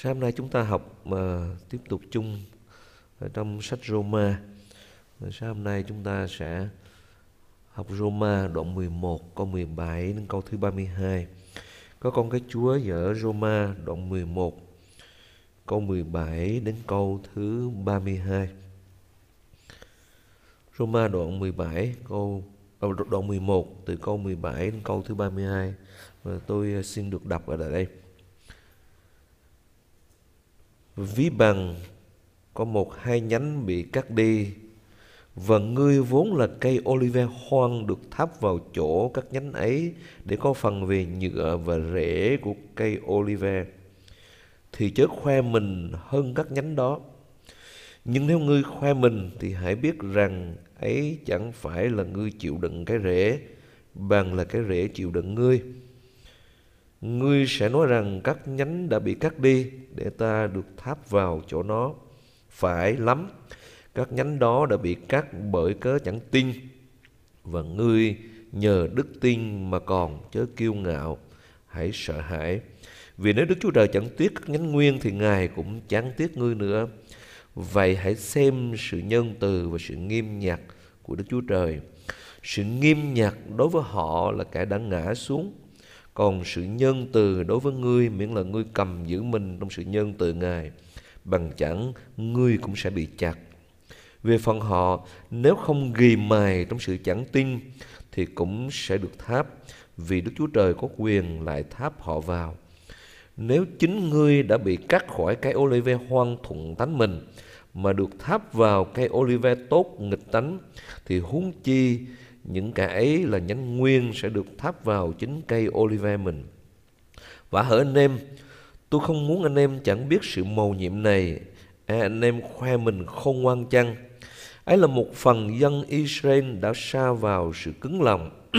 Sáng hôm nay chúng ta học mà tiếp tục chung ở trong sách Roma. Ờ, sáng hôm nay chúng ta sẽ học Roma đoạn 11 câu 17 đến câu thứ 32. Có con cái Chúa ở Roma đoạn 11 câu 17 đến câu thứ 32. Roma đoạn 17 câu ờ, đoạn 11 từ câu 17 đến câu thứ 32 và tôi xin được đọc ở đây. Ví bằng, có một hai nhánh bị cắt đi. Và ngươi vốn là cây olive hoang được thắp vào chỗ các nhánh ấy để có phần về nhựa và rễ của cây olive. Thì chớ khoe mình hơn các nhánh đó. Nhưng nếu ngươi khoe mình thì hãy biết rằng ấy chẳng phải là ngươi chịu đựng cái rễ, bằng là cái rễ chịu đựng ngươi ngươi sẽ nói rằng các nhánh đã bị cắt đi để ta được tháp vào chỗ nó phải lắm, các nhánh đó đã bị cắt bởi cớ chẳng tin và ngươi nhờ đức tin mà còn chớ kiêu ngạo, hãy sợ hãi vì nếu Đức Chúa Trời chẳng tiếc các nhánh nguyên thì Ngài cũng chẳng tiếc ngươi nữa. Vậy hãy xem sự nhân từ và sự nghiêm nhặt của Đức Chúa Trời. Sự nghiêm nhặt đối với họ là kẻ đã ngã xuống. Còn sự nhân từ đối với ngươi miễn là ngươi cầm giữ mình trong sự nhân từ Ngài. Bằng chẳng ngươi cũng sẽ bị chặt. Về phần họ, nếu không ghi mài trong sự chẳng tin thì cũng sẽ được tháp vì Đức Chúa Trời có quyền lại tháp họ vào. Nếu chính ngươi đã bị cắt khỏi cây olive hoang thuận tánh mình mà được tháp vào cây olive tốt nghịch tánh thì huống chi những cái ấy là nhánh nguyên sẽ được tháp vào chính cây olive mình. Và hỡi anh em, tôi không muốn anh em chẳng biết sự mầu nhiệm này, à, anh em khoe mình không ngoan chăng. Ấy là một phần dân Israel đã sa vào sự cứng lòng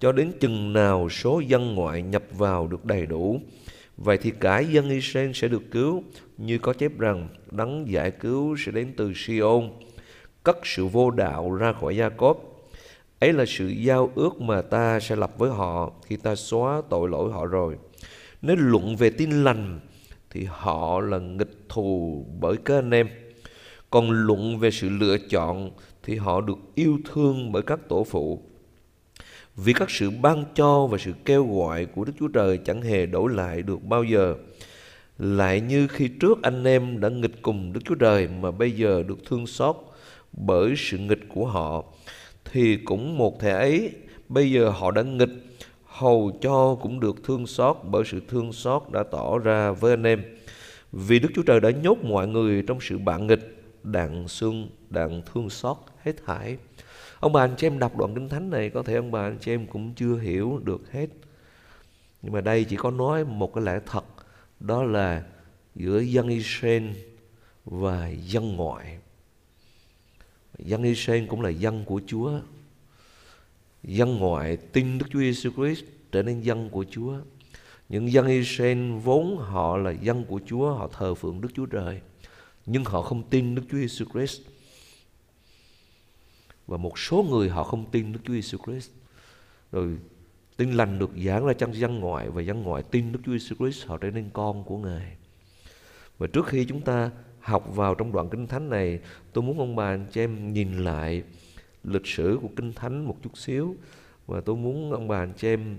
cho đến chừng nào số dân ngoại nhập vào được đầy đủ Vậy thì cả dân Israel sẽ được cứu như có chép rằng đấng giải cứu sẽ đến từ Sion cất sự vô đạo ra khỏi Gia Cốp. Ấy là sự giao ước mà ta sẽ lập với họ khi ta xóa tội lỗi họ rồi. Nếu luận về tin lành thì họ là nghịch thù bởi các anh em. Còn luận về sự lựa chọn thì họ được yêu thương bởi các tổ phụ. Vì các sự ban cho và sự kêu gọi của Đức Chúa Trời chẳng hề đổi lại được bao giờ. Lại như khi trước anh em đã nghịch cùng Đức Chúa Trời mà bây giờ được thương xót bởi sự nghịch của họ, thì cũng một thể ấy, bây giờ họ đã nghịch, hầu cho cũng được thương xót bởi sự thương xót đã tỏ ra với anh em. Vì Đức Chúa Trời đã nhốt mọi người trong sự bạn nghịch, đặng xương, đặng thương xót hết thảy. Ông bà anh chị em đọc đoạn kinh thánh này có thể ông bà anh chị em cũng chưa hiểu được hết. Nhưng mà đây chỉ có nói một cái lẽ thật đó là giữa dân Israel và dân ngoại. Dân Israel cũng là dân của Chúa. Dân ngoại tin Đức Chúa Giêsu Christ trở nên dân của Chúa. Những dân Israel vốn họ là dân của Chúa, họ thờ phượng Đức Chúa Trời. Nhưng họ không tin Đức Chúa Giêsu Christ và một số người họ không tin Đức Chúa Giêsu Christ rồi tin lành được giảng ra trong dân ngoại và dân ngoại tin Đức Chúa Giêsu Christ họ trở nên con của Ngài và trước khi chúng ta học vào trong đoạn kinh thánh này tôi muốn ông bà anh chị em nhìn lại lịch sử của kinh thánh một chút xíu. Và tôi muốn ông bà anh chị em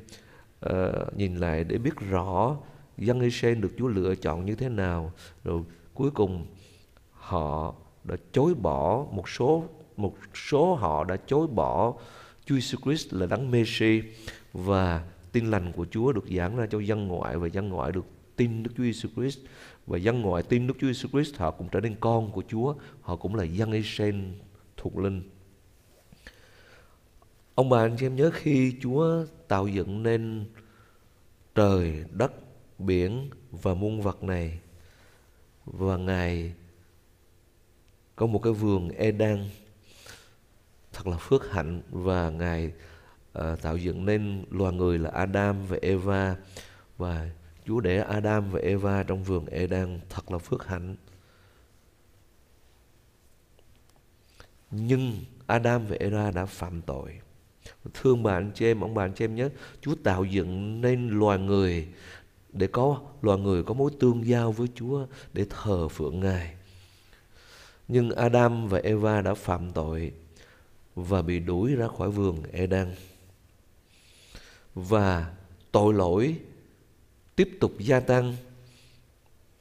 uh, nhìn lại để biết rõ dân Israel được Chúa lựa chọn như thế nào. Rồi cuối cùng họ đã chối bỏ một số một số họ đã chối bỏ Chúa Jesus Christ là đấng Messi. Và tin lành của Chúa được giảng ra cho dân ngoại và dân ngoại được tin Đức Chúa Jesus Christ. Và dân ngoại tin Đức Chúa Jesus Christ họ cũng trở nên con của Chúa, họ cũng là dân Israel thuộc linh. Ông bà anh chị em nhớ khi Chúa tạo dựng nên trời, đất, biển và muôn vật này và Ngài có một cái vườn Eden thật là phước hạnh và ngài uh, tạo dựng nên loài người là Adam và Eva. Và Chúa để Adam và Eva trong vườn Eden thật là phước hạnh. Nhưng Adam và Eva đã phạm tội. Thương bà anh chị em, ông bà anh chị em nhớ, Chúa tạo dựng nên loài người để có loài người có mối tương giao với Chúa để thờ phượng Ngài. Nhưng Adam và Eva đã phạm tội và bị đuổi ra khỏi vườn Eden. Và tội lỗi tiếp tục gia tăng.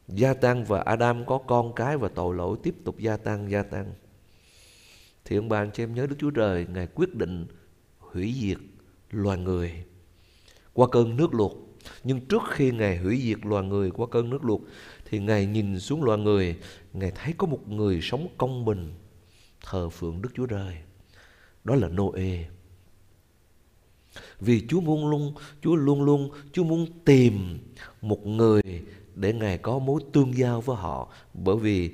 Gia tăng và Adam có con cái và tội lỗi tiếp tục gia tăng gia tăng. Thì ông bà, anh chị em nhớ Đức Chúa Trời, Ngài quyết định hủy diệt loài người qua cơn nước lụt nhưng trước khi Ngài hủy diệt loài người qua cơn nước lụt thì Ngài nhìn xuống loài người, Ngài thấy có một người sống công bình, thờ phượng Đức Chúa Trời. Đó là Noe vì Chúa luôn luôn, Chúa luôn luôn, Chúa muốn tìm một người để Ngài có mối tương giao với họ bởi vì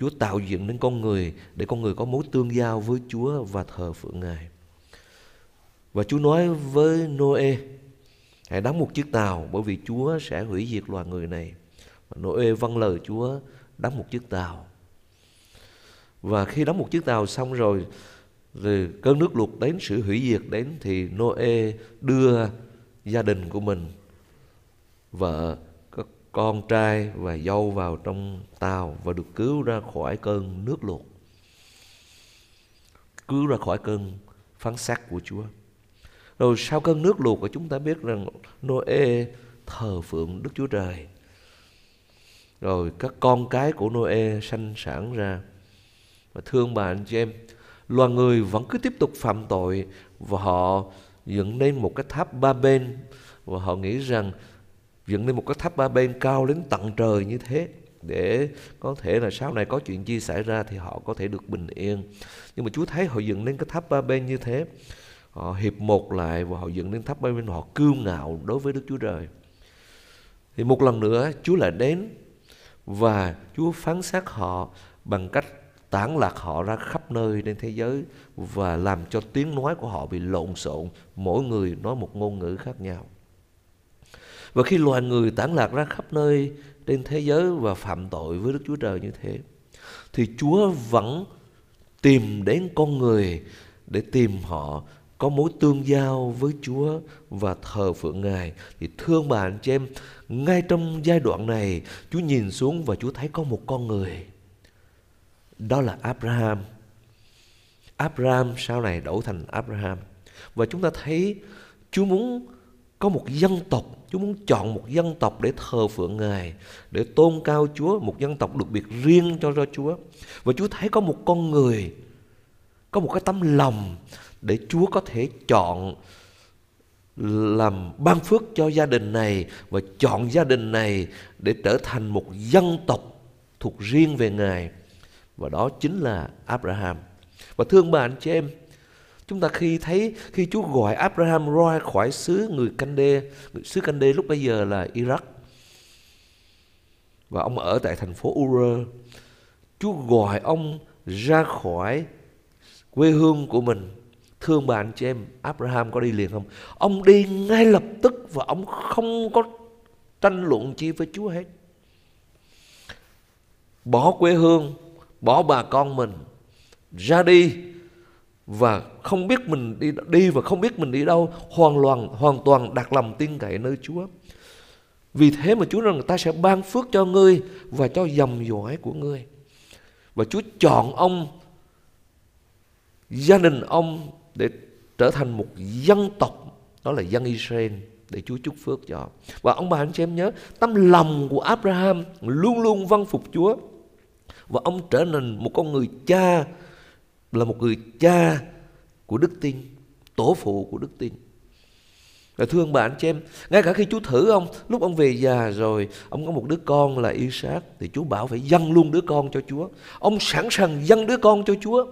Chúa tạo dựng nên con người để con người có mối tương giao với Chúa và thờ phượng Ngài. Và Chúa nói với Noe, hãy đóng một chiếc tàu, bởi vì Chúa sẽ hủy diệt loài người này. Và Noe vâng lời Chúa, đóng một chiếc tàu. Và khi đóng một chiếc tàu xong rồi rồi cơn nước lụt đến, sự hủy diệt đến thì Noe đưa gia đình của mình, vợ con trai và dâu vào trong tàu và được cứu ra khỏi cơn nước lụt cứu ra khỏi cơn phán xét của Chúa. Rồi sau cơn nước lụt của chúng ta biết rằng Noe thờ phượng Đức Chúa Trời. Rồi các con cái của Noe sanh sản ra. Và thương bà anh chị em loài người vẫn cứ tiếp tục phạm tội và họ dựng nên một cái tháp ba bên và họ nghĩ rằng dựng nên một cái tháp ba bên cao đến tận trời như thế để có thể là sau này có chuyện chi xảy ra thì họ có thể được bình yên. Nhưng mà Chúa thấy họ dựng nên cái tháp ba bên như thế, họ hiệp một lại và họ dựng nên tháp ba bên, họ kiêu ngạo đối với Đức Chúa Trời. Thì một lần nữa Chúa lại đến và Chúa phán xét họ bằng cách tán lạc họ ra khắp nơi trên thế giới và làm cho tiếng nói của họ bị lộn xộn. Mỗi người nói một ngôn ngữ khác nhau. Và khi loài người tản lạc ra khắp nơi trên thế giới và phạm tội với Đức Chúa Trời như thế, thì Chúa vẫn tìm đến con người để tìm họ, có mối tương giao với Chúa và thờ phượng Ngài. Thì thương bà anh chị em, ngay trong giai đoạn này, Chúa nhìn xuống và Chúa thấy có một con người đó là Abraham. Abraham sau này đổi thành Abraham. Và chúng ta thấy Chúa muốn có một dân tộc, Chúa muốn chọn một dân tộc để thờ phượng Ngài, Để tôn cao Chúa, Một dân tộc được biệt riêng cho cho Chúa. Và Chúa thấy có một con người, Có một cái tấm lòng Để Chúa có thể chọn Làm ban phước cho gia đình này Và chọn gia đình này Để trở thành một dân tộc Thuộc riêng về Ngài. Và đó chính là Abraham Và thương bà anh chị em Chúng ta khi thấy khi Chúa gọi Abraham ra khỏi xứ người Cande, xứ Cande lúc bây giờ là Iraq. Và ông ở tại thành phố Ur. Chúa gọi ông ra khỏi quê hương của mình. Thương bà anh chị em, Abraham có đi liền không? Ông đi ngay lập tức và ông không có tranh luận chi với Chúa hết. Bỏ quê hương, bỏ bà con mình, ra đi và không biết mình đi đi và không biết mình đi đâu hoàn toàn hoàn toàn đặt lòng tin cậy nơi Chúa. Vì thế mà Chúa rằng ta sẽ ban phước cho ngươi và cho dòng dõi của ngươi. Và Chúa chọn ông gia đình ông để trở thành một dân tộc đó là dân Israel để Chúa chúc phước cho. Và ông bà anh chị em nhớ tâm lòng của Abraham luôn luôn vâng phục Chúa. Và ông trở nên một con người cha, là một người cha của đức tin, tổ phụ của đức tin. Và thương anh chị em, ngay cả khi chú thử ông, lúc ông về già rồi, ông có một đứa con là Isaac thì chú bảo phải dâng luôn đứa con cho Chúa. Ông sẵn sàng dâng đứa con cho Chúa.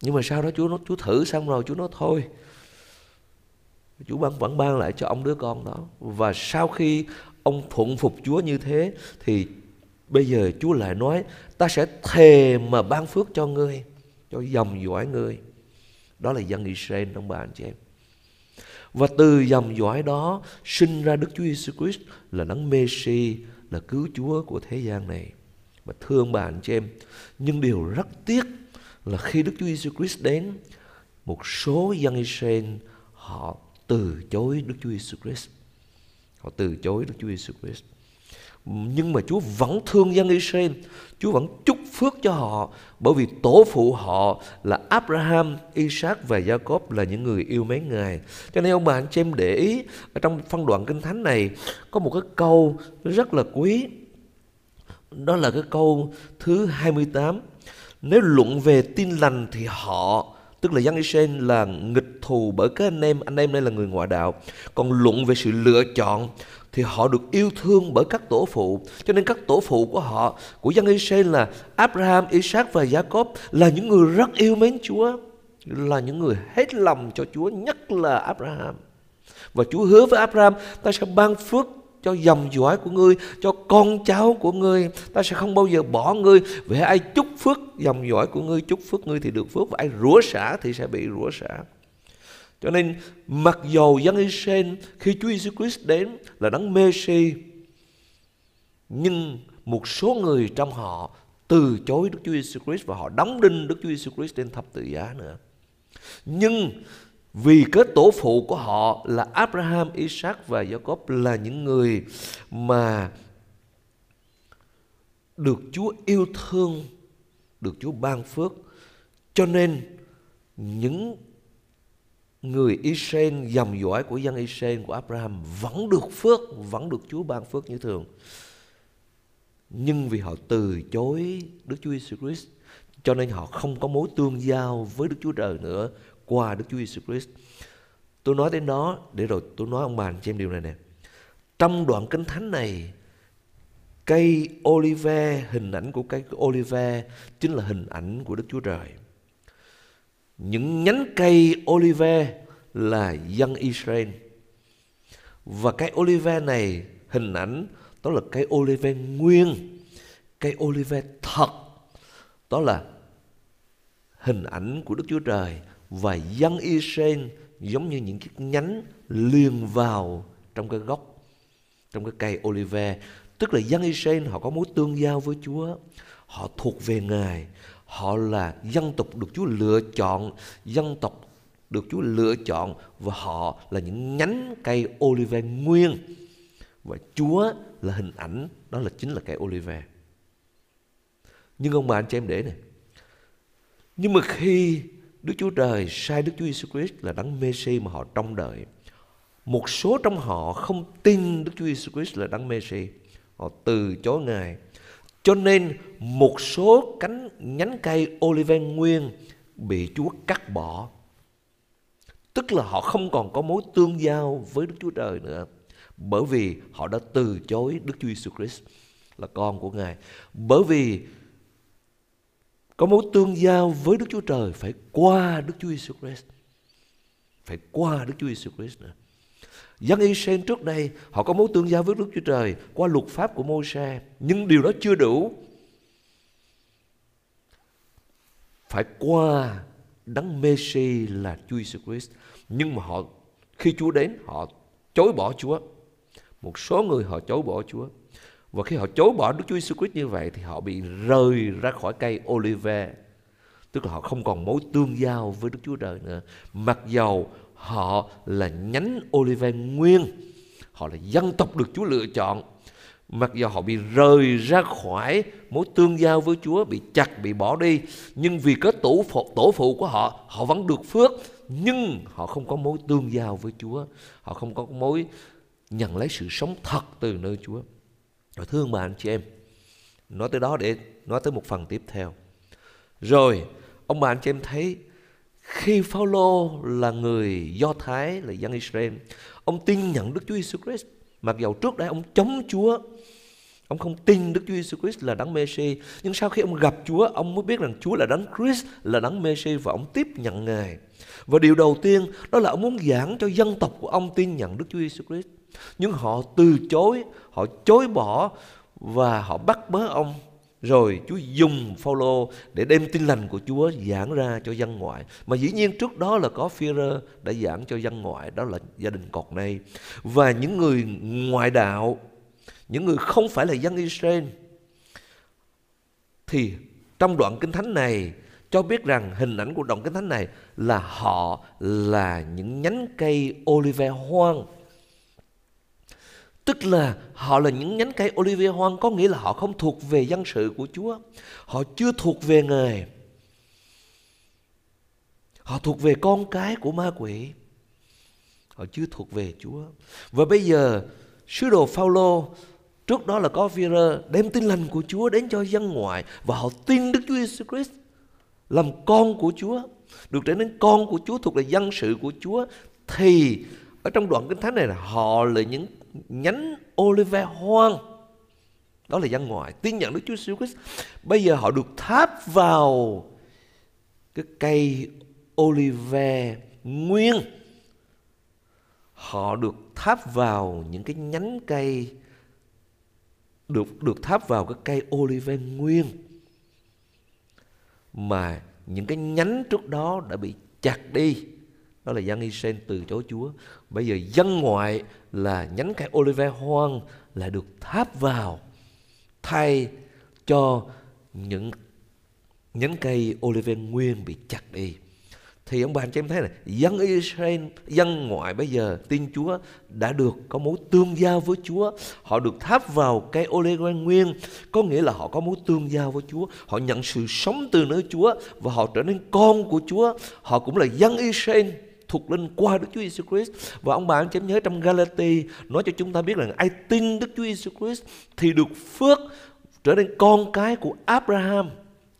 Nhưng mà sau đó Chúa nó Chúa thử xong rồi, Chúa nói thôi. Chúa vẫn vẫn ban lại cho ông đứa con đó. Và sau khi ông thuận phục Chúa như thế, thì Bây giờ Chúa lại nói, Ta sẽ thề mà ban phước cho ngươi, Cho dòng dõi ngươi. Đó là dân Israel ông bà anh chị em? Và từ dòng dõi đó Sinh ra Đức Chúa Giêsu Christ Là đấng Messi Là cứu Chúa của thế gian này. Và thương bà anh chị em, Nhưng điều rất tiếc Là khi Đức Chúa Giêsu Christ đến, Một số dân Israel Họ từ chối Đức Chúa Giêsu Christ. Họ từ chối Đức Chúa Giêsu Christ. Nhưng mà Chúa vẫn thương dân Israel. Chúa vẫn chúc phước cho họ Bởi vì tổ phụ họ là Abraham, Isaac và Jacob là những người yêu mến Ngài. Cho nên ông bà anh chị em để ý Ở trong phân đoạn Kinh Thánh này Có một cái câu rất là quý. Đó là cái câu thứ 28 Nếu luận về tin lành thì họ tức là dân Israel là nghịch thù bởi các anh em anh em đây là người ngoại đạo. Còn luận về sự lựa chọn thì họ được yêu thương bởi các tổ phụ. Cho nên các tổ phụ của họ của dân Israel là Abraham, Isaac và Jacob là những người rất yêu mến Chúa là những người hết lòng cho Chúa nhất là Abraham. Và Chúa hứa với Abraham ta sẽ ban phước cho dòng dõi của ngươi, cho con cháu của ngươi. Ta sẽ không bao giờ bỏ ngươi. Vì ai chúc phước dòng dõi của ngươi, chúc phước ngươi thì được phước. Và ai rủa xả thì sẽ bị rủa xả. Cho nên mặc dầu dân Israel khi Chúa Giêsu Christ đến là đấng Messi nhưng một số người trong họ từ chối Đức Chúa Giêsu Christ và họ đóng đinh Đức Chúa Giêsu Christ trên thập tự giá nữa. Nhưng vì cái tổ phụ của họ là Abraham, Isaac và Jacob là những người mà được Chúa yêu thương, được Chúa ban phước. Cho nên những người Israel dòng dõi của dân Israel của Abraham vẫn được phước, vẫn được Chúa ban phước như thường. Nhưng vì họ từ chối Đức Chúa Jesus Christ cho nên họ không có mối tương giao với Đức Chúa Trời nữa qua Đức Chúa Jesus Christ. Tôi nói đến nó để rồi tôi nói ông bà anh chị em điều này nè. Trong đoạn kinh thánh này cây olive hình ảnh của cây olive chính là hình ảnh của Đức Chúa Trời. Những nhánh cây olive là dân Israel. Và cây olive này hình ảnh đó là cây olive nguyên, cây olive thật. Đó là hình ảnh của Đức Chúa Trời và dân Israel giống như những chiếc nhánh liền vào trong cái gốc, trong cái cây olive. Tức là dân Israel họ có mối tương giao với Chúa, họ thuộc về Ngài, họ là dân tộc được Chúa lựa chọn, dân tộc được Chúa lựa chọn và họ là những nhánh cây olive nguyên. Và Chúa là hình ảnh, đó là chính là cây olive. Nhưng ông bà anh chị em để này. Nhưng mà khi Đức Chúa Trời sai Đức Chúa Jesus Christ là đấng Messi mà họ trông đợi. Một số trong họ không tin Đức Chúa Jesus Christ là đấng Messi. Họ từ chối Ngài. Cho nên một số cánh nhánh cây olive nguyên bị Chúa cắt bỏ. Tức là họ không còn có mối tương giao với Đức Chúa Trời nữa. Bởi vì họ đã từ chối Đức Chúa Jesus Christ là con của Ngài. Bởi vì có mối tương giao với Đức Chúa Trời phải qua Đức Chúa Jesus Christ. Phải qua Đức Chúa Jesus Christ nữa. Dân Israel trước đây họ có mối tương giao với Đức Chúa Trời qua luật pháp của Môi-se, nhưng điều đó chưa đủ. Phải qua đấng Messi là Chúa Jesus Christ. Nhưng mà họ khi Chúa đến họ chối bỏ Chúa. Một số người họ chối bỏ Chúa. Và khi họ chối bỏ Đức Chúa Jesus Christ như vậy thì họ bị rời ra khỏi cây olive. Tức là họ không còn mối tương giao với Đức Chúa Trời nữa. Mặc dầu họ là nhánh olive nguyên, họ là dân tộc được Chúa lựa chọn. Mặc dầu họ bị rời ra khỏi mối tương giao với Chúa, bị chặt, bị bỏ đi. Nhưng vì có tổ phụ, tổ phụ của họ, họ vẫn được phước. Nhưng họ không có mối tương giao với Chúa. Họ không có mối nhận lấy sự sống thật từ nơi Chúa. Rồi thương bà anh chị em. Nói tới đó để nói tới một phần tiếp theo. Rồi, ông bà anh chị em thấy Khi Phaolô là người Do Thái, Là dân Israel, Ông tin nhận Đức Chúa Jesus Christ. Mặc dầu trước đây ông chống Chúa Ông không tin Đức Chúa Jesus Christ là đấng Messi Nhưng sau khi ông gặp Chúa Ông mới biết rằng Chúa là đấng Christ Là đấng Messi Và ông tiếp nhận Ngài Và điều đầu tiên Đó là ông muốn giảng cho dân tộc của ông tin nhận Đức Chúa Jesus Christ nhưng họ từ chối họ chối bỏ và họ bắt bớ ông rồi Chúa dùng Phaolô để đem tin lành của Chúa giảng ra cho dân ngoại. Mà dĩ nhiên trước đó là có Führer đã giảng cho dân ngoại, đó là gia đình cọt này. Và những người ngoại đạo, những người không phải là dân Israel, thì trong đoạn kinh thánh này cho biết rằng hình ảnh của đoạn kinh thánh này là họ là những nhánh cây olive hoang Tức là họ là những nhánh cây olive hoang có nghĩa là họ không thuộc về dân sự của Chúa. Họ chưa thuộc về người Họ thuộc về con cái của ma quỷ. Họ chưa thuộc về Chúa. Và bây giờ sứ đồ Phaolô trước đó là có Phi-rơ đem tin lành của Chúa đến cho dân ngoại và họ tin Đức Chúa Jesus Christ làm con của Chúa, được trở nên con của Chúa thuộc là dân sự của Chúa. Thì ở trong đoạn kinh thánh này là họ là những nhánh olive hoang đó là dân ngoại tin nhận Đức Chúa Jesus Christ. Bây giờ họ được tháp vào cái cây olive nguyên. Họ được tháp vào những cái nhánh cây được được tháp vào cái cây olive nguyên. Mà những cái nhánh trước đó đã bị chặt đi. Đó là dân Israel từ chối Chúa. Bây giờ dân ngoại là nhánh cây olive hoang lại được tháp vào, thay cho những nhánh cây olive nguyên bị chặt đi thì ông bà anh chị em thấy này, dân Israel, dân ngoại bây giờ tin Chúa đã được có mối tương giao với Chúa. Họ được tháp vào cây quan nguyên. Có nghĩa là họ có mối tương giao với Chúa. Họ nhận sự sống từ nơi Chúa và họ trở nên con của Chúa. Họ cũng là dân Israel thuộc linh qua Đức Chúa Giêsu Christ. Và ông bà anh chị nhớ trong Galati nói cho chúng ta biết rằng ai tin Đức Chúa Giêsu Christ thì được phước trở nên con cái của Abraham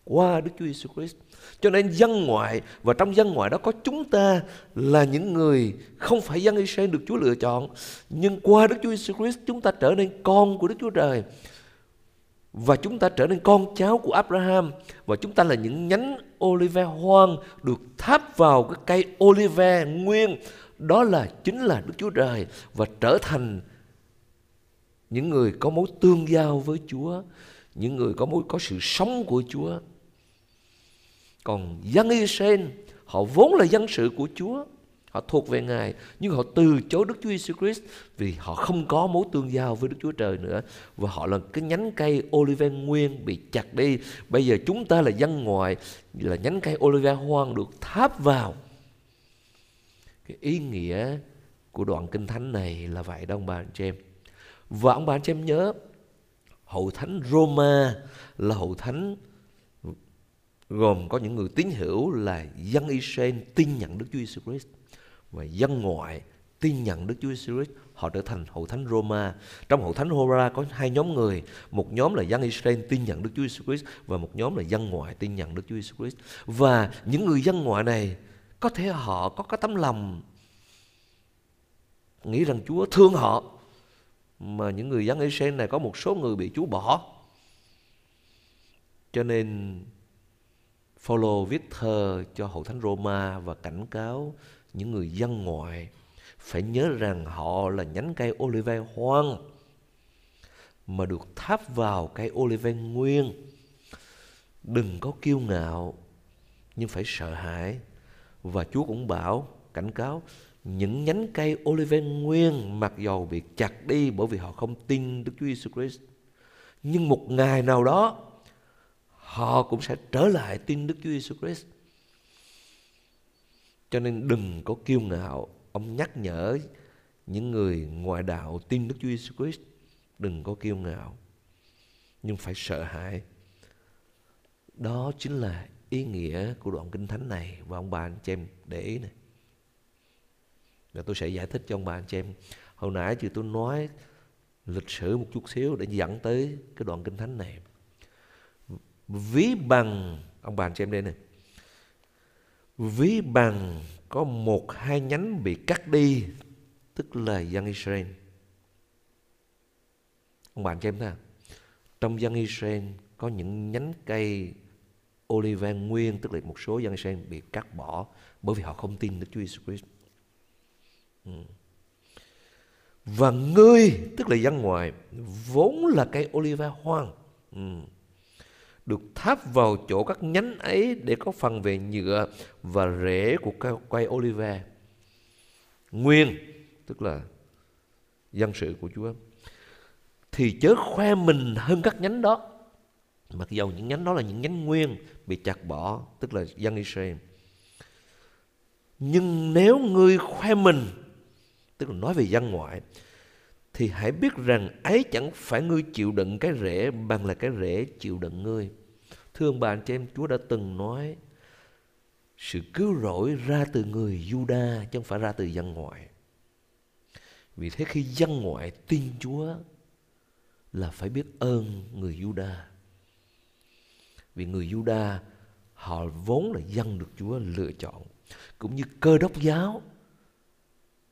qua Đức Chúa Giêsu Christ. Cho nên dân ngoại và trong dân ngoại đó có chúng ta là những người không phải dân Israel được Chúa lựa chọn, nhưng qua Đức Chúa Jesus Christ chúng ta trở nên con của Đức Chúa Trời và chúng ta trở nên con cháu của Abraham và chúng ta là những nhánh olive hoang được tháp vào cái cây olive nguyên đó là chính là Đức Chúa Trời và trở thành những người có mối tương giao với Chúa, những người có mối có sự sống của Chúa. Còn dân Israel, họ vốn là dân sự của Chúa Họ thuộc về Ngài, nhưng họ từ chối Đức Chúa Jesus Christ vì họ không có mối tương giao với Đức Chúa Trời nữa và họ là cái nhánh cây olive nguyên bị chặt đi. Bây giờ chúng ta là dân ngoại là nhánh cây olive hoang được tháp vào. Cái ý nghĩa của đoạn kinh thánh này là vậy đó ông bà anh chị em. Và ông bà anh chị em nhớ, hậu thánh Roma là hậu thánh gồm có những người tín hữu là dân Israel tin nhận Đức Chúa Jesus Christ và dân ngoại tin nhận Đức Chúa Jesus Christ họ trở thành hậu thánh Roma. Trong hậu thánh Roma có hai nhóm người, một nhóm là dân Israel tin nhận Đức Chúa Jesus Christ và một nhóm là dân ngoại tin nhận Đức Chúa Jesus Christ. Và những người dân ngoại này có thể họ có cái tấm lòng nghĩ rằng Chúa thương họ mà những người dân Israel này có một số người bị Chúa bỏ. Cho nên Phaolô viết thơ cho hậu thánh Roma và cảnh cáo những người dân ngoại phải nhớ rằng họ là nhánh cây olive hoang mà được tháp vào cây olive nguyên. Đừng có kiêu ngạo nhưng phải sợ hãi. Và Chúa cũng bảo, cảnh cáo những nhánh cây olive nguyên mặc dầu bị chặt đi bởi vì họ không tin Đức Chúa Jesus Christ. Nhưng một ngày nào đó họ cũng sẽ trở lại tin Đức Chúa Jesus Christ. Cho nên đừng có kiêu ngạo. Ông nhắc nhở những người ngoại đạo tin Đức Chúa Jesus Christ đừng có kiêu ngạo, nhưng phải sợ hãi. Đó chính là ý nghĩa của đoạn kinh thánh này và ông bà anh chị em để ý này. Và tôi sẽ giải thích cho ông bà anh chị em. Hồi nãy thì tôi nói lịch sử một chút xíu để dẫn tới cái đoạn kinh thánh này. Ví bằng, ông bà anh chị em đây này ví bằng có một hai nhánh bị cắt đi, tức là dân Israel ông bạn cho em thấy trong dân Israel có những nhánh cây olive nguyên, tức là một số dân Israel bị cắt bỏ bởi vì họ không tin Đức Chúa Jesus Christ. Ừ. Và ngươi, tức là dân ngoài, vốn là cây olive hoang. Ừ được tháp vào chỗ các nhánh ấy để có phần về nhựa và rễ của cây olive. Nguyên, tức là dân sự của Chúa. Thì chớ khoe mình hơn các nhánh đó. mặc dầu những nhánh đó là những nhánh nguyên bị chặt bỏ tức là dân Israel nhưng nếu ngươi khoe mình tức là nói về dân ngoại thì hãy biết rằng ấy chẳng phải ngươi chịu đựng cái rễ, bằng là cái rễ chịu đựng ngươi. Thưa ông bà anh chị em, Chúa đã từng nói, sự cứu rỗi ra từ người Juda chứ không phải ra từ dân ngoại. Vì thế khi dân ngoại tin Chúa là phải biết ơn người Juda vì người Juda họ vốn là dân được Chúa lựa chọn, cũng như cơ đốc giáo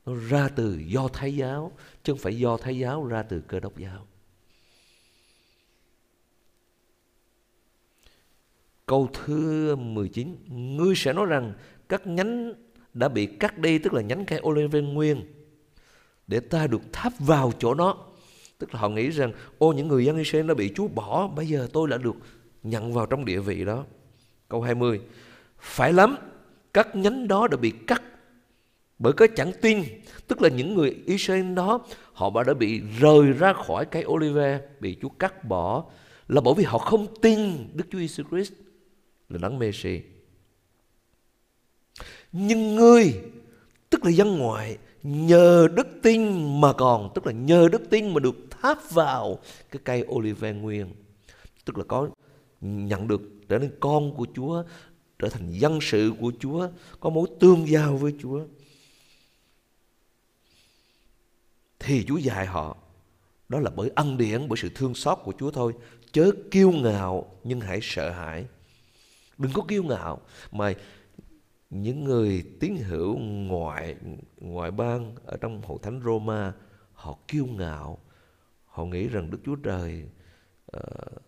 nó ra từ do thái giáo, chứ không phải do thái giáo, ra từ cơ đốc giáo. Câu thứ 19 ngươi sẽ nói rằng các nhánh đã bị cắt đi, tức là nhánh cây olive nguyên, để ta được tháp vào chỗ nó tức là họ nghĩ rằng, ô, những người dân Israel đã bị Chúa bỏ, bây giờ tôi đã được nhận vào trong địa vị đó. Câu 20 phải lắm, các nhánh đó đã bị cắt bởi cái chẳng tin, tức là những người Israel đó, họ đã bị rời ra khỏi cây olive, bị Chúa cắt bỏ, là bởi vì họ không tin Đức Chúa Giêsu Christ là đấng Messi nhưng ngươi, tức là dân ngoại, nhờ đức tin mà còn, tức là nhờ đức tin mà được tháp vào cái cây olive nguyên, tức là có nhận được, trở nên con của Chúa, trở thành dân sự của Chúa, có mối tương giao với Chúa. Thì Chúa dạy họ. Đó là bởi ân điển bởi sự thương xót của Chúa thôi. Chớ kiêu ngạo nhưng hãy sợ hãi. Đừng có kiêu ngạo mà những người tín hữu ngoại ngoại bang ở trong hội thánh Roma họ kiêu ngạo. Họ nghĩ rằng Đức Chúa Trời uh,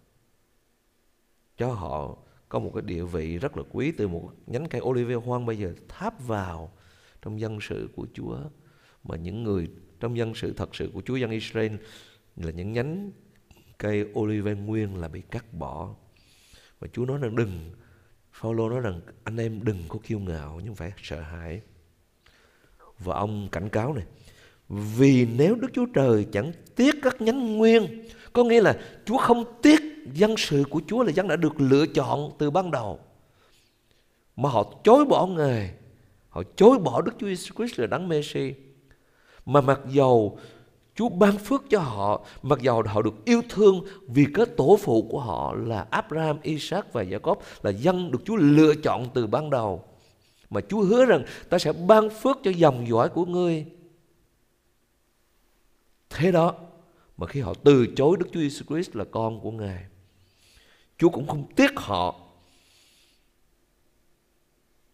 cho họ có một cái địa vị rất là quý từ một nhánh cây olive hoang bây giờ tháp vào trong dân sự của Chúa. Mà những người trong dân sự, thật sự của Chúa dân Israel, là những nhánh cây olive nguyên là bị cắt bỏ. Và Chúa nói rằng, đừng. Phaolô nói rằng, anh em đừng có kiêu ngạo, nhưng phải sợ hãi. Và ông cảnh cáo này, vì nếu Đức Chúa Trời chẳng tiếc các nhánh nguyên, có nghĩa là Chúa không tiếc dân sự của Chúa là dân đã được lựa chọn từ ban đầu, mà họ chối bỏ Ngài, họ chối bỏ Đức Chúa Jesus Christ là đấng Messi mà mặc dầu Chúa ban phước cho họ mặc dầu họ được yêu thương vì cái tổ phụ của họ là Abraham, Isaac và Jacob là dân được Chúa lựa chọn từ ban đầu. Mà Chúa hứa rằng ta sẽ ban phước cho dòng dõi của ngươi. Thế đó mà khi họ từ chối Đức Chúa Jesus Christ là con của Ngài Chúa cũng không tiếc họ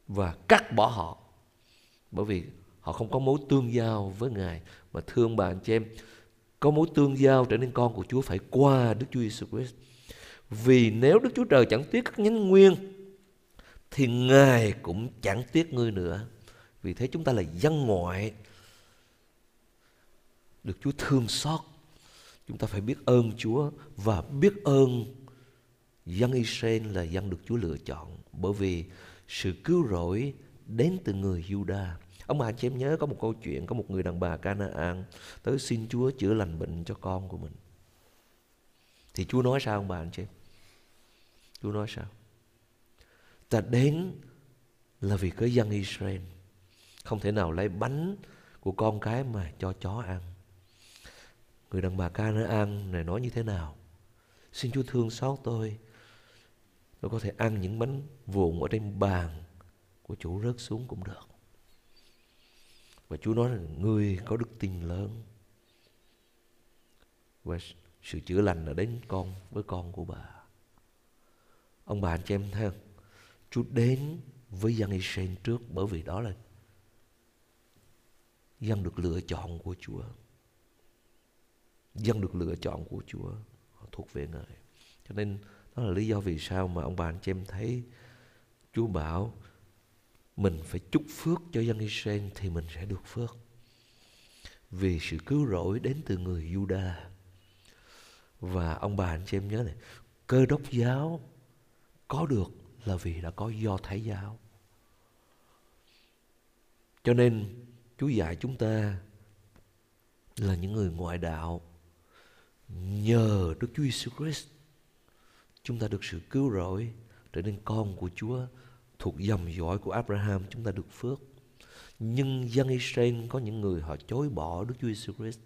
và cắt bỏ họ. Bởi vì họ không có mối tương giao với Ngài. Mà thương bà anh chị em, có mối tương giao trở nên con của Chúa phải qua Đức Chúa Jesus Christ. Vì nếu Đức Chúa Trời chẳng tiếc các nhánh nguyên, thì Ngài cũng chẳng tiếc ngươi nữa. Vì thế chúng ta là dân ngoại, được Chúa thương xót. Chúng ta phải biết ơn Chúa và biết ơn dân Israel là dân được Chúa lựa chọn. Bởi vì sự cứu rỗi đến từ người Judah Ông bà anh chị em nhớ có một câu chuyện, có một người đàn bà Canaan tới xin Chúa chữa lành bệnh cho con của mình. Thì Chúa nói sao ông bà anh chị em? Chúa nói sao? Ta đến là vì cái dân Israel, không thể nào lấy bánh của con cái mà cho chó ăn. Người đàn bà Canaan này nói như thế nào? Xin Chúa thương xót tôi Tôi có thể ăn những bánh vụn ở trên bàn của chủ rớt xuống cũng được. Và Chúa nói là ngươi có đức tin lớn. Và sự chữa lành là đến con, với con của bà. Ông bà, anh chị em thấy không? Chúa đến với dân Israel trước bởi vì đó là dân được lựa chọn của Chúa. Dân được lựa chọn của Chúa. Họ thuộc về Ngài. Cho nên đó là lý do vì sao mà ông bà, anh chị em thấy Chúa bảo mình phải chúc phước cho dân Israel thì mình sẽ được phước. Vì sự cứu rỗi đến từ người Juda. Và ông bà anh chị em nhớ này, cơ đốc giáo có được là vì đã có do thái giáo. Cho nên Chúa dạy chúng ta là những người ngoại đạo nhờ Đức Chúa Jesus Christ chúng ta được sự cứu rỗi trở nên con của Chúa thuộc dòng dõi của Abraham chúng ta được phước nhưng dân Israel có những người họ chối bỏ Đức Chúa Jesus Christ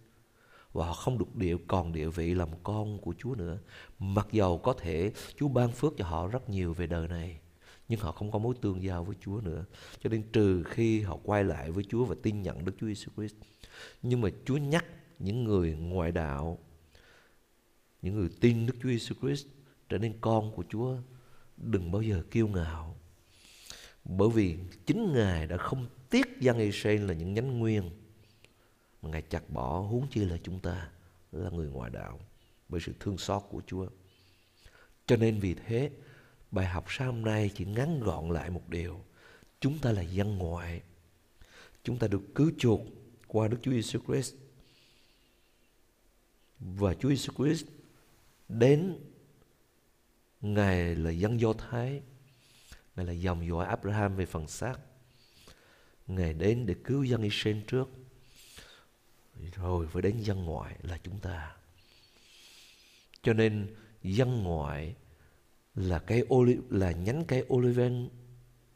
và họ không được địa còn địa vị làm con của Chúa nữa. Mặc dầu có thể Chúa ban phước cho họ rất nhiều về đời này, nhưng họ không có mối tương giao với Chúa nữa. Cho nên trừ khi họ quay lại với Chúa và tin nhận Đức Chúa Jesus Christ. Nhưng mà Chúa nhắc những người ngoại đạo, những người tin Đức Chúa Jesus Christ trở nên con của Chúa, đừng bao giờ kiêu ngạo. Bởi vì chính Ngài đã không tiếc dân Israel là những nhánh nguyên mà Ngài chặt bỏ huống chi là chúng ta là người ngoại đạo bởi sự thương xót của Chúa. Cho nên vì thế, bài học sáng hôm nay chỉ ngắn gọn lại một điều. Chúng ta là dân ngoại. Chúng ta được cứu chuộc qua Đức Chúa Jesus Christ. Và Chúa Jesus Christ đến Ngài là dân Do Thái. Ngài là dòng dõi Abraham về phần xác. Ngài đến để cứu dân Israel trước. Rồi phải đến dân ngoại là chúng ta. Cho nên dân ngoại là cây oli, là nhánh cây olive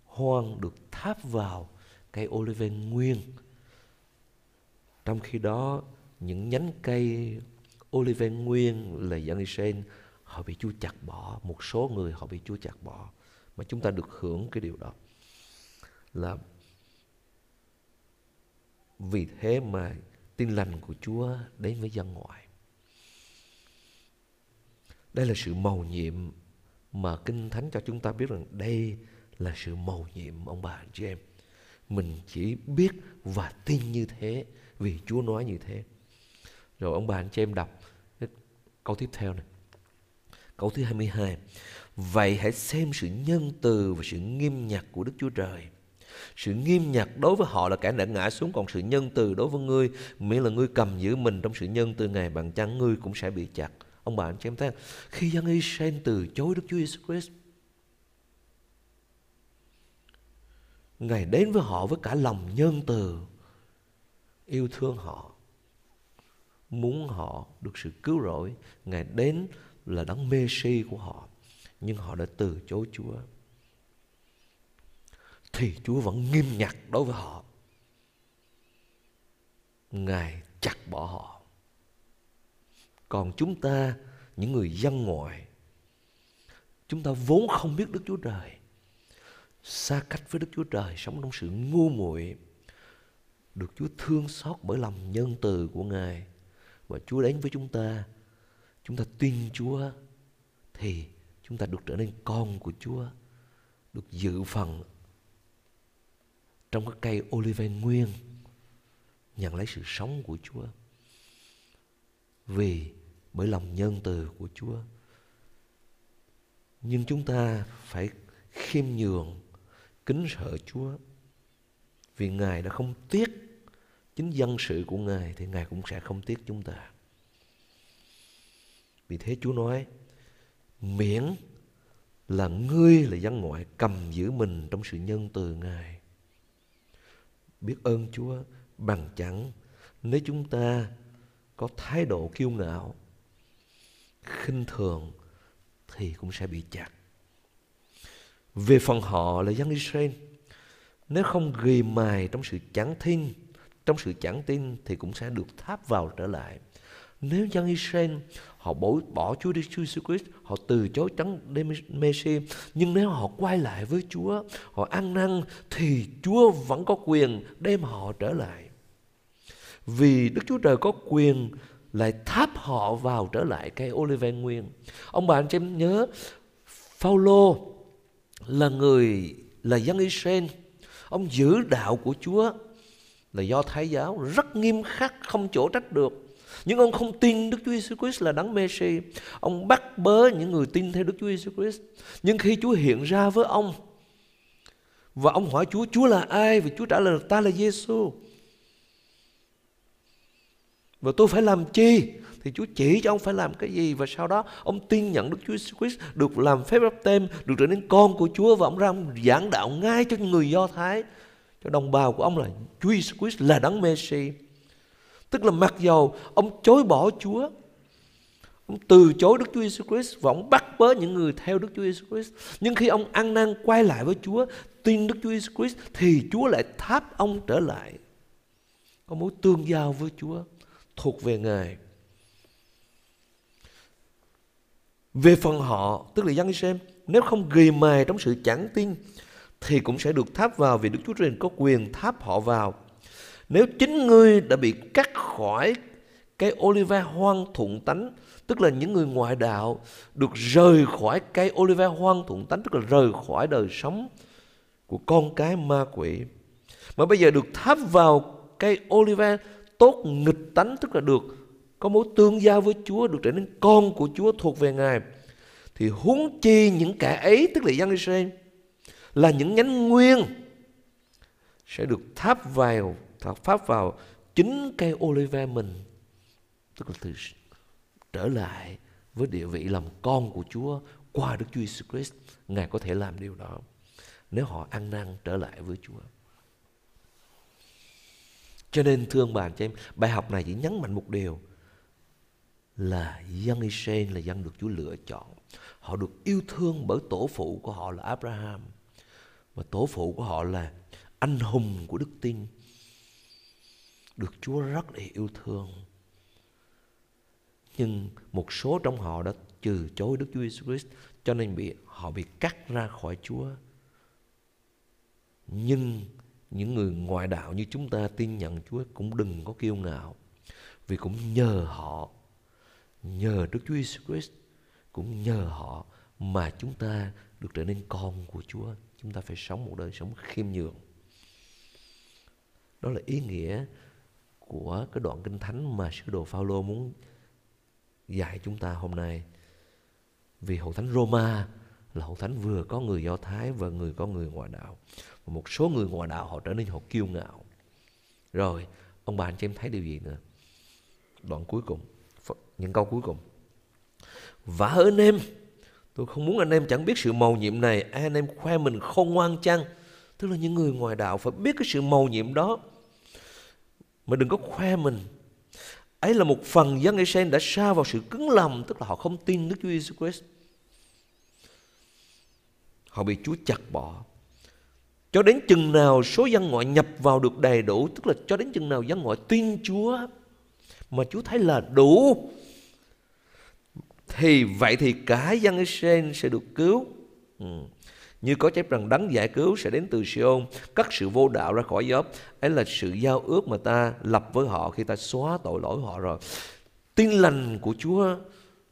hoang được tháp vào cây olive nguyên. Trong khi đó, những nhánh cây olive nguyên là dân Israel, họ bị Chúa chặt bỏ. Một số người họ bị Chúa chặt bỏ mà chúng ta được hưởng cái điều đó là vì thế mà tin lành của Chúa đến với dân ngoại. Đây là sự mầu nhiệm mà Kinh Thánh cho chúng ta biết rằng đây là sự mầu nhiệm, ông bà anh chị em. Mình chỉ biết và tin như thế vì Chúa nói như thế. Rồi ông bà anh chị em đọc câu tiếp theo này. Câu thứ 22. Vậy hãy xem sự nhân từ và sự nghiêm nhặt của Đức Chúa Trời. Sự nghiêm nhặt đối với họ là kẻ đã ngã xuống, Còn sự nhân từ đối với ngươi, Miễn là ngươi cầm giữ mình trong sự nhân từ Ngài Bằng chăng ngươi cũng sẽ bị chặt. Ông bà, anh chị em thấy Khi dân Israel từ chối Đức Chúa Jesus Christ, Ngài đến với họ với cả lòng nhân từ, Yêu thương họ, Muốn họ được sự cứu rỗi, Ngài đến là đấng mê si của họ. Nhưng họ đã từ chối Chúa thì Chúa vẫn nghiêm nhặt đối với họ. Ngài chặt bỏ họ. Còn chúng ta, những người dân ngoại, chúng ta vốn không biết Đức Chúa Trời. Xa cách với Đức Chúa Trời, sống trong sự ngu muội được Chúa thương xót bởi lòng nhân từ của Ngài. Và Chúa đến với chúng ta, chúng ta tin Chúa, thì chúng ta được trở nên con của Chúa, được dự phần trong cái cây olive nguyên nhận lấy sự sống của Chúa. Vì bởi lòng nhân từ của Chúa. Nhưng chúng ta phải khiêm nhường, kính sợ Chúa. Vì Ngài đã không tiếc chính dân sự của Ngài thì Ngài cũng sẽ không tiếc chúng ta. Vì thế Chúa nói, miễn là ngươi là dân ngoại cầm giữ mình trong sự nhân từ Ngài biết ơn Chúa bằng chẳng nếu chúng ta có thái độ kiêu ngạo, khinh thường thì cũng sẽ bị chặt. Về phần họ là dân Israel, nếu không ghi mài trong sự chẳng tin, trong sự chẳng tin thì cũng sẽ được tháp vào trở lại. Nếu dân Israel họ bỏ, bỏ Chúa Giêsu Christ, họ từ chối trắng Messi, nhưng nếu họ quay lại với Chúa, họ ăn năn thì Chúa vẫn có quyền đem họ trở lại. Vì Đức Chúa Trời có quyền lại tháp họ vào trở lại cây olive nguyên. Ông bà anh chị em nhớ Phaolô là người là dân Israel, ông giữ đạo của Chúa là do Thái giáo rất nghiêm khắc không chỗ trách được nhưng ông không tin Đức Chúa Jesus Christ là đấng Messi. Ông bắt bớ những người tin theo Đức Chúa Jesus Christ. Nhưng khi Chúa hiện ra với ông và ông hỏi Chúa, Chúa là ai? Và Chúa trả lời ta là Giêsu. Và tôi phải làm chi? Thì Chúa chỉ cho ông phải làm cái gì Và sau đó ông tin nhận Đức Chúa Jesus Christ Được làm phép báp tem Được trở nên con của Chúa Và ông ra ông giảng đạo ngay cho người Do Thái Cho đồng bào của ông là Chúa Jesus Christ là đấng Messi Tức là mặc dầu ông chối bỏ Chúa, Ông từ chối Đức Chúa Giêsu Christ và ông bắt bớ những người theo Đức Chúa Giêsu Christ. Nhưng khi ông ăn năn quay lại với Chúa, tin Đức Chúa Giêsu Christ thì Chúa lại tháp ông trở lại. Có mối tương giao với Chúa thuộc về Ngài. Về phần họ, tức là dân xem, nếu không ghi mài trong sự chẳng tin thì cũng sẽ được tháp vào vì Đức Chúa Trời có quyền tháp họ vào. Nếu chính ngươi đã bị cắt khỏi cái olive hoang thuận tánh, tức là những người ngoại đạo được rời khỏi cây olive hoang thuận tánh, tức là rời khỏi đời sống của con cái ma quỷ. Mà bây giờ được tháp vào cây olive tốt nghịch tánh, tức là được có mối tương giao với Chúa, được trở nên con của Chúa thuộc về Ngài. Thì huống chi những kẻ ấy, tức là dân Israel, là những nhánh nguyên sẽ được tháp vào pháp vào chính cây olive mình, tức là từ trở lại với địa vị làm con của Chúa qua Đức Chúa Jesus Christ, Ngài có thể làm điều đó nếu họ ăn năn trở lại với Chúa. Cho nên, thương bạn cho em, bài học này chỉ nhấn mạnh một điều là dân Israel là dân được Chúa lựa chọn. Họ được yêu thương bởi tổ phụ của họ là Abraham, và tổ phụ của họ là anh hùng của đức tin được Chúa rất là yêu thương. Nhưng một số trong họ đã từ chối Đức Chúa Jesus Christ cho nên bị họ bị cắt ra khỏi Chúa. Nhưng những người ngoại đạo như chúng ta tin nhận Chúa cũng đừng có kiêu ngạo. Vì cũng nhờ họ, nhờ Đức Chúa Jesus Christ, cũng nhờ họ mà chúng ta được trở nên con của Chúa. Chúng ta phải sống một đời sống khiêm nhường. Đó là ý nghĩa của cái đoạn kinh thánh mà sứ đồ Phaolô muốn dạy chúng ta hôm nay. Vì hội thánh Roma là hội thánh vừa có người Do Thái và người có người ngoại đạo. Và một số người ngoại đạo họ trở nên họ kiêu ngạo. Rồi, ông bà anh chị em thấy điều gì nữa? Đoạn cuối cùng, những câu cuối cùng. Và ơn em, tôi không muốn anh em chẳng biết sự màu nhiệm này, anh em khoe mình không ngoan chăng? Tức là những người ngoài đạo phải biết cái sự màu nhiệm đó mà đừng có khoe mình. Ấy là một phần dân Israel đã sa vào sự cứng lòng, tức là họ không tin Đức Chúa Jesus Christ. Họ bị Chúa chặt bỏ. Cho đến chừng nào số dân ngoại nhập vào được đầy đủ, tức là cho đến chừng nào dân ngoại tin Chúa mà Chúa thấy là đủ, thì vậy thì cả dân Israel sẽ được cứu. Ừ. Như có chép rằng đấng giải cứu sẽ đến từ Siôn, cắt sự vô đạo ra khỏi gióp. Ấy là sự giao ước mà ta lập với họ khi ta xóa tội lỗi họ rồi. Tin lành của Chúa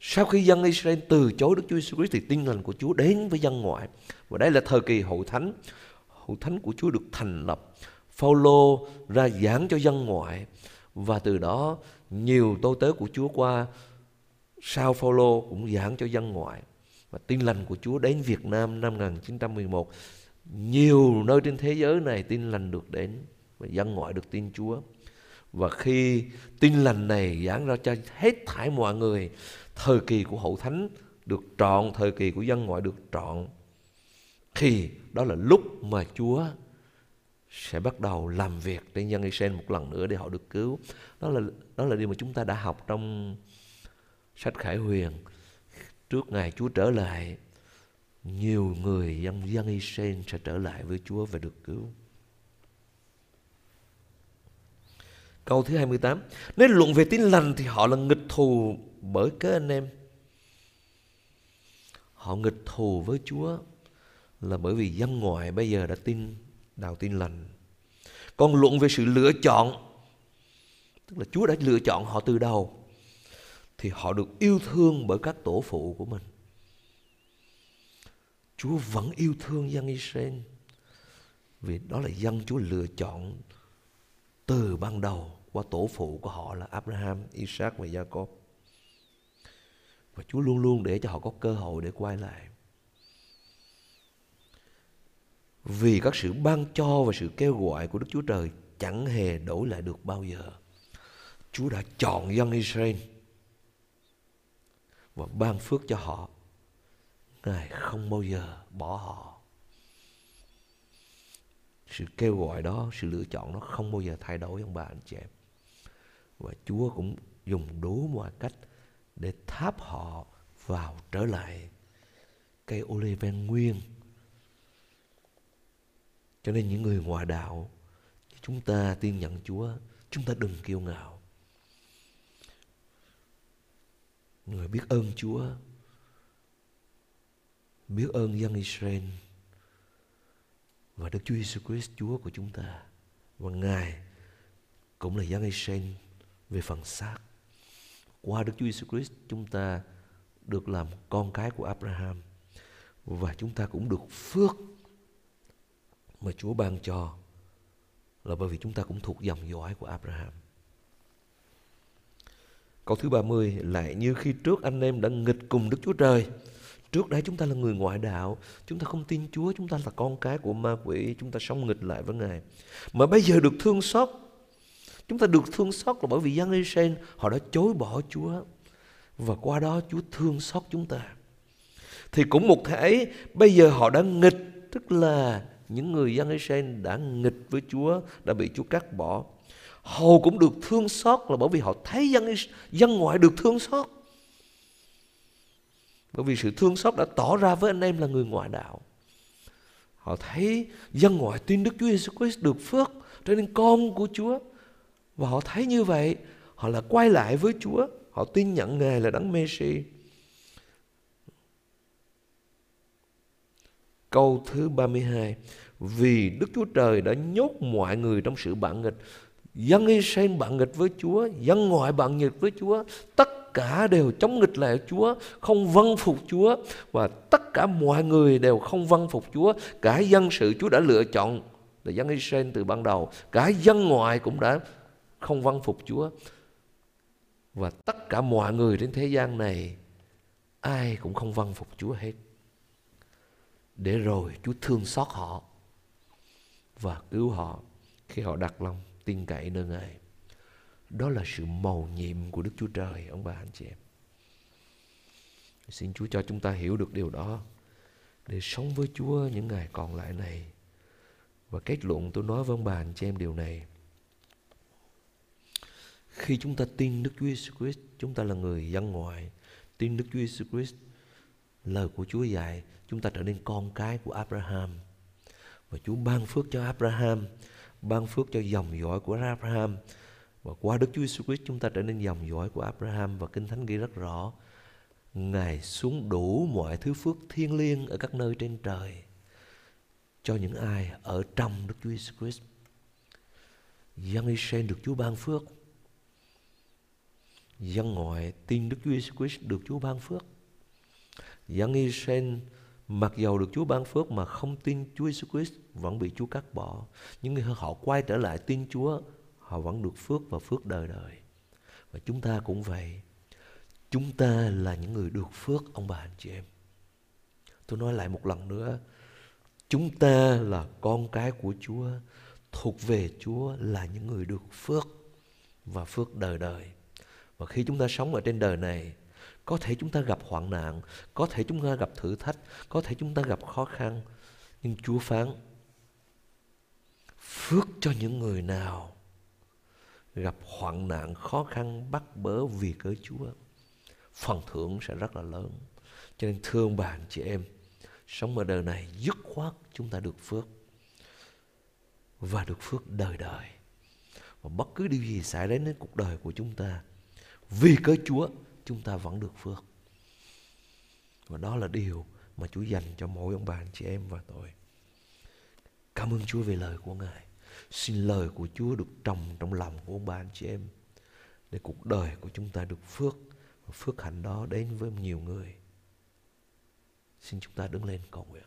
sau khi dân Israel từ chối Đức Chúa Jesus Christ thì tin lành của Chúa đến với dân ngoại. Và đây là thời kỳ hậu thánh. hậu thánh của Chúa được thành lập. Phaolô ra giảng cho dân ngoại và từ đó nhiều tôi tớ của Chúa qua sau Phaolô cũng giảng cho dân ngoại và tin lành của Chúa đến Việt Nam năm 1911 nhiều nơi trên thế giới này tin lành được đến và dân ngoại được tin Chúa. Và khi tin lành này giảng ra cho hết thảy mọi người, thời kỳ của hậu thánh được trọn, thời kỳ của dân ngoại được trọn, thì đó là lúc mà Chúa sẽ bắt đầu làm việc trên dân Israel một lần nữa để họ được cứu. Đó là đó là điều mà chúng ta đã học trong sách Khải Huyền trước ngày Chúa trở lại, nhiều người dân dân Israel sẽ trở lại với Chúa và được cứu. Câu thứ 28 Nếu luận về tin lành thì họ là nghịch thù bởi cái anh em. Họ nghịch thù với Chúa Là bởi vì dân ngoại bây giờ đã tin đạo tin lành. Còn luận về sự lựa chọn, Tức là Chúa đã lựa chọn họ từ đầu thì họ được yêu thương bởi các tổ phụ của mình. Chúa vẫn yêu thương dân Israel vì đó là dân Chúa lựa chọn từ ban đầu qua tổ phụ của họ là Abraham, Isaac và Jacob. Và Chúa luôn luôn để cho họ có cơ hội để quay lại. Vì các sự ban cho và sự kêu gọi của Đức Chúa Trời chẳng hề đổi lại được bao giờ. Chúa đã chọn dân Israel và ban phước cho họ. Ngài không bao giờ bỏ họ. Sự kêu gọi đó, sự lựa chọn nó không bao giờ thay đổi ông bà anh chị em. Và chúa cũng dùng đủ mọi cách để tháp họ vào trở lại cây olive nguyên. Cho nên những người ngoại đạo, chúng ta tin nhận Chúa, chúng ta đừng kiêu ngạo. Người biết ơn Chúa. Biết ơn dân Israel và Đức Chúa Jesus Christ, Chúa của chúng ta. Và Ngài cũng là dân Israel về phần xác. Qua Đức Chúa Jesus Christ, chúng ta được làm con cái của Abraham. Và chúng ta cũng được phước mà Chúa ban cho là bởi vì chúng ta cũng thuộc dòng dõi của Abraham. Câu thứ 30 lại như khi trước anh em đã nghịch cùng Đức Chúa Trời. Trước đấy chúng ta là người ngoại đạo, chúng ta không tin Chúa, chúng ta là con cái của ma quỷ, chúng ta sống nghịch lại với Ngài. Mà bây giờ được thương xót, chúng ta được thương xót là bởi vì dân Israel họ đã chối bỏ Chúa. Và qua đó Chúa thương xót chúng ta. Thì cũng một thể bây giờ họ đã nghịch, tức là những người dân Israel đã nghịch với Chúa, đã bị Chúa cắt bỏ. Hầu cũng được thương xót là bởi vì họ thấy dân, dân ngoại được thương xót. Bởi vì sự thương xót đã tỏ ra với anh em là người ngoại đạo. Họ thấy dân ngoại tin Đức Chúa Jesus Christ được phước trở nên con của Chúa. Và họ thấy như vậy, họ là quay lại với Chúa. Họ tin nhận Ngài là đấng Messi. Câu thứ 32 Vì Đức Chúa Trời đã nhốt mọi người trong sự bản nghịch Dân Israel bạn nghịch với Chúa, Dân ngoại bạn nghịch với Chúa, Tất cả đều chống nghịch lại Chúa, Không vâng phục Chúa Và tất cả mọi người đều không vâng phục Chúa. Cả dân sự Chúa đã lựa chọn Là dân Israel từ ban đầu. Cả dân ngoại cũng đã không vâng phục Chúa. Và tất cả mọi người trên thế gian này, Ai cũng không vâng phục Chúa hết. Để rồi Chúa thương xót họ và cứu họ khi họ đặt lòng tin cậy nơi Ngài. Đó là sự mầu nhiệm của Đức Chúa Trời, ông bà anh chị em. Xin Chúa cho chúng ta hiểu được điều đó để sống với Chúa những ngày còn lại này. Và kết luận tôi nói với ông bà anh chị em điều này. Khi chúng ta tin Đức Chúa Jesus Christ, chúng ta là người dân ngoại. Tin Đức Chúa Jesus Christ, lời của Chúa dạy, chúng ta trở nên con cái của Abraham. Và Chúa ban phước cho Abraham, ban phước cho dòng dõi của Abraham. Và qua Đức Chúa Jesus Christ chúng ta trở nên dòng dõi của Abraham và Kinh Thánh ghi rất rõ. Ngài xuống đủ mọi thứ phước thiên liêng ở các nơi trên trời cho những ai ở trong Đức Chúa Jesus Christ. Dân Israel được Chúa ban phước. Dân ngoại tin Đức Chúa Jesus Christ được Chúa ban phước. Dân Israel Mặc dầu được Chúa ban phước mà không tin Chúa Jesus Christ vẫn bị Chúa cắt bỏ. Nhưng họ quay trở lại tin Chúa, họ vẫn được phước và phước đời đời. Và chúng ta cũng vậy. Chúng ta là những người được phước ông bà anh chị em. Tôi nói lại một lần nữa. Chúng ta là con cái của Chúa, thuộc về Chúa là những người được phước và phước đời đời. Và khi chúng ta sống ở trên đời này, có thể chúng ta gặp hoạn nạn, có thể chúng ta gặp thử thách, có thể chúng ta gặp khó khăn. Nhưng Chúa phán, phước cho những người nào gặp hoạn nạn, khó khăn, bắt bớ vì cớ Chúa. Phần thưởng sẽ rất là lớn. Cho nên thương bạn chị em, sống ở đời này dứt khoát chúng ta được phước. Và được phước đời đời. Và bất cứ điều gì xảy đến đến cuộc đời của chúng ta, vì cớ Chúa chúng ta vẫn được phước. Và đó là điều mà Chúa dành cho mỗi ông bà, anh chị em và tôi. Cảm ơn Chúa về lời của Ngài. Xin lời của Chúa được trồng trong lòng của ông bà, anh chị em, để cuộc đời của chúng ta được phước, và phước hạnh đó đến với nhiều người. Xin chúng ta đứng lên cầu nguyện.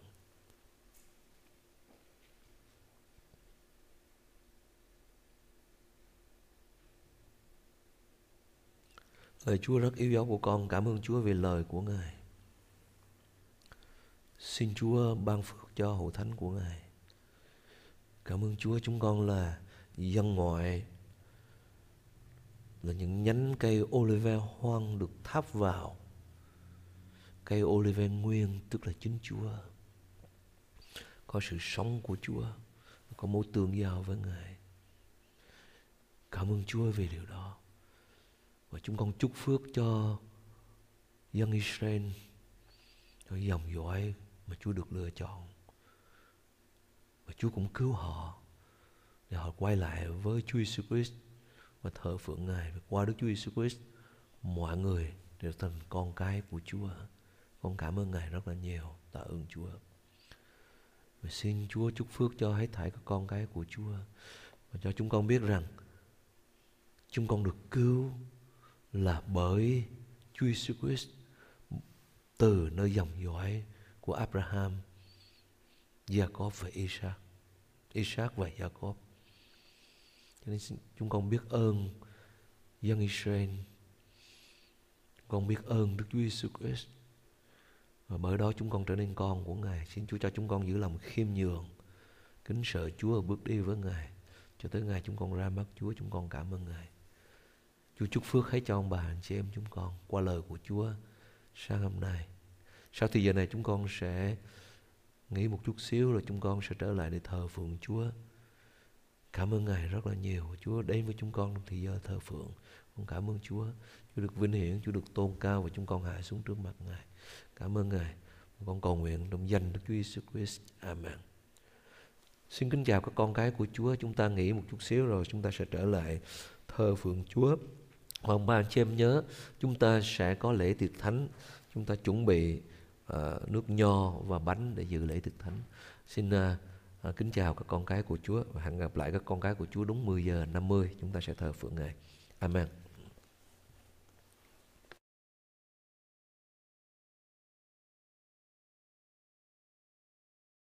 Lời Chúa rất yêu dấu của con. Cảm ơn Chúa vì lời của Ngài. Xin Chúa ban phước cho hậu thánh của Ngài. Cảm ơn Chúa chúng con là dân ngoại, là những nhánh cây olive hoang được thắp vào cây olive nguyên, tức là chính Chúa có sự sống của Chúa, có mối tương giao với Ngài cảm ơn Chúa về điều đó và chúng con chúc phước cho dân Israel, cho dòng dõi mà Chúa được lựa chọn. Và Chúa cũng cứu họ để họ quay lại với Chúa Jesus Christ và thờ phượng Ngài. Và qua Đức Chúa Jesus Christ, mọi người đều thành con cái của Chúa. Con cảm ơn Ngài rất là nhiều. Tạ ơn Chúa. Và xin Chúa chúc phước cho hết thảy các con cái của Chúa. Và cho chúng con biết rằng, chúng con được cứu là bởi Chúa Jesus Christ từ nơi dòng dõi của Abraham, Jacob và Isaac. Isaac và Jacob. Cho nên chúng con biết ơn dân Israel. Con biết ơn Đức Chúa Jesus Christ. Và bởi đó chúng con trở nên con của Ngài. Xin Chúa cho chúng con giữ lòng khiêm nhường, kính sợ Chúa và bước đi với Ngài. Cho tới ngày chúng con ra mắt Chúa, chúng con cảm ơn Ngài. Chúa chúc phước hết cho ông bà anh chị em chúng con qua lời của Chúa sáng hôm nay. Sau thì giờ này chúng con sẽ nghỉ một chút xíu rồi chúng con sẽ trở lại để thờ phượng Chúa. Cảm ơn Ngài rất là nhiều. Chúa đến với chúng con trong thời giờ thờ phượng. Con cảm ơn Chúa. Chúa được vinh hiển, Chúa được tôn cao và chúng con hạ xuống trước mặt Ngài. Cảm ơn Ngài. Con cầu nguyện trong danh Đức Chúa Jesus Christ. Amen. Xin kính chào các con cái của Chúa. Chúng ta nghỉ một chút xíu rồi chúng ta sẽ trở lại thờ phượng Chúa. Hoàng ba chị em nhớ chúng ta sẽ có lễ tiệc thánh. Chúng ta chuẩn bị uh, nước nho và bánh để dự lễ tiệc thánh. Xin uh, kính chào các con cái của Chúa và hẹn gặp lại các con cái của Chúa đúng 10 giờ 50 chúng ta sẽ thờ phượng Ngài. Amen.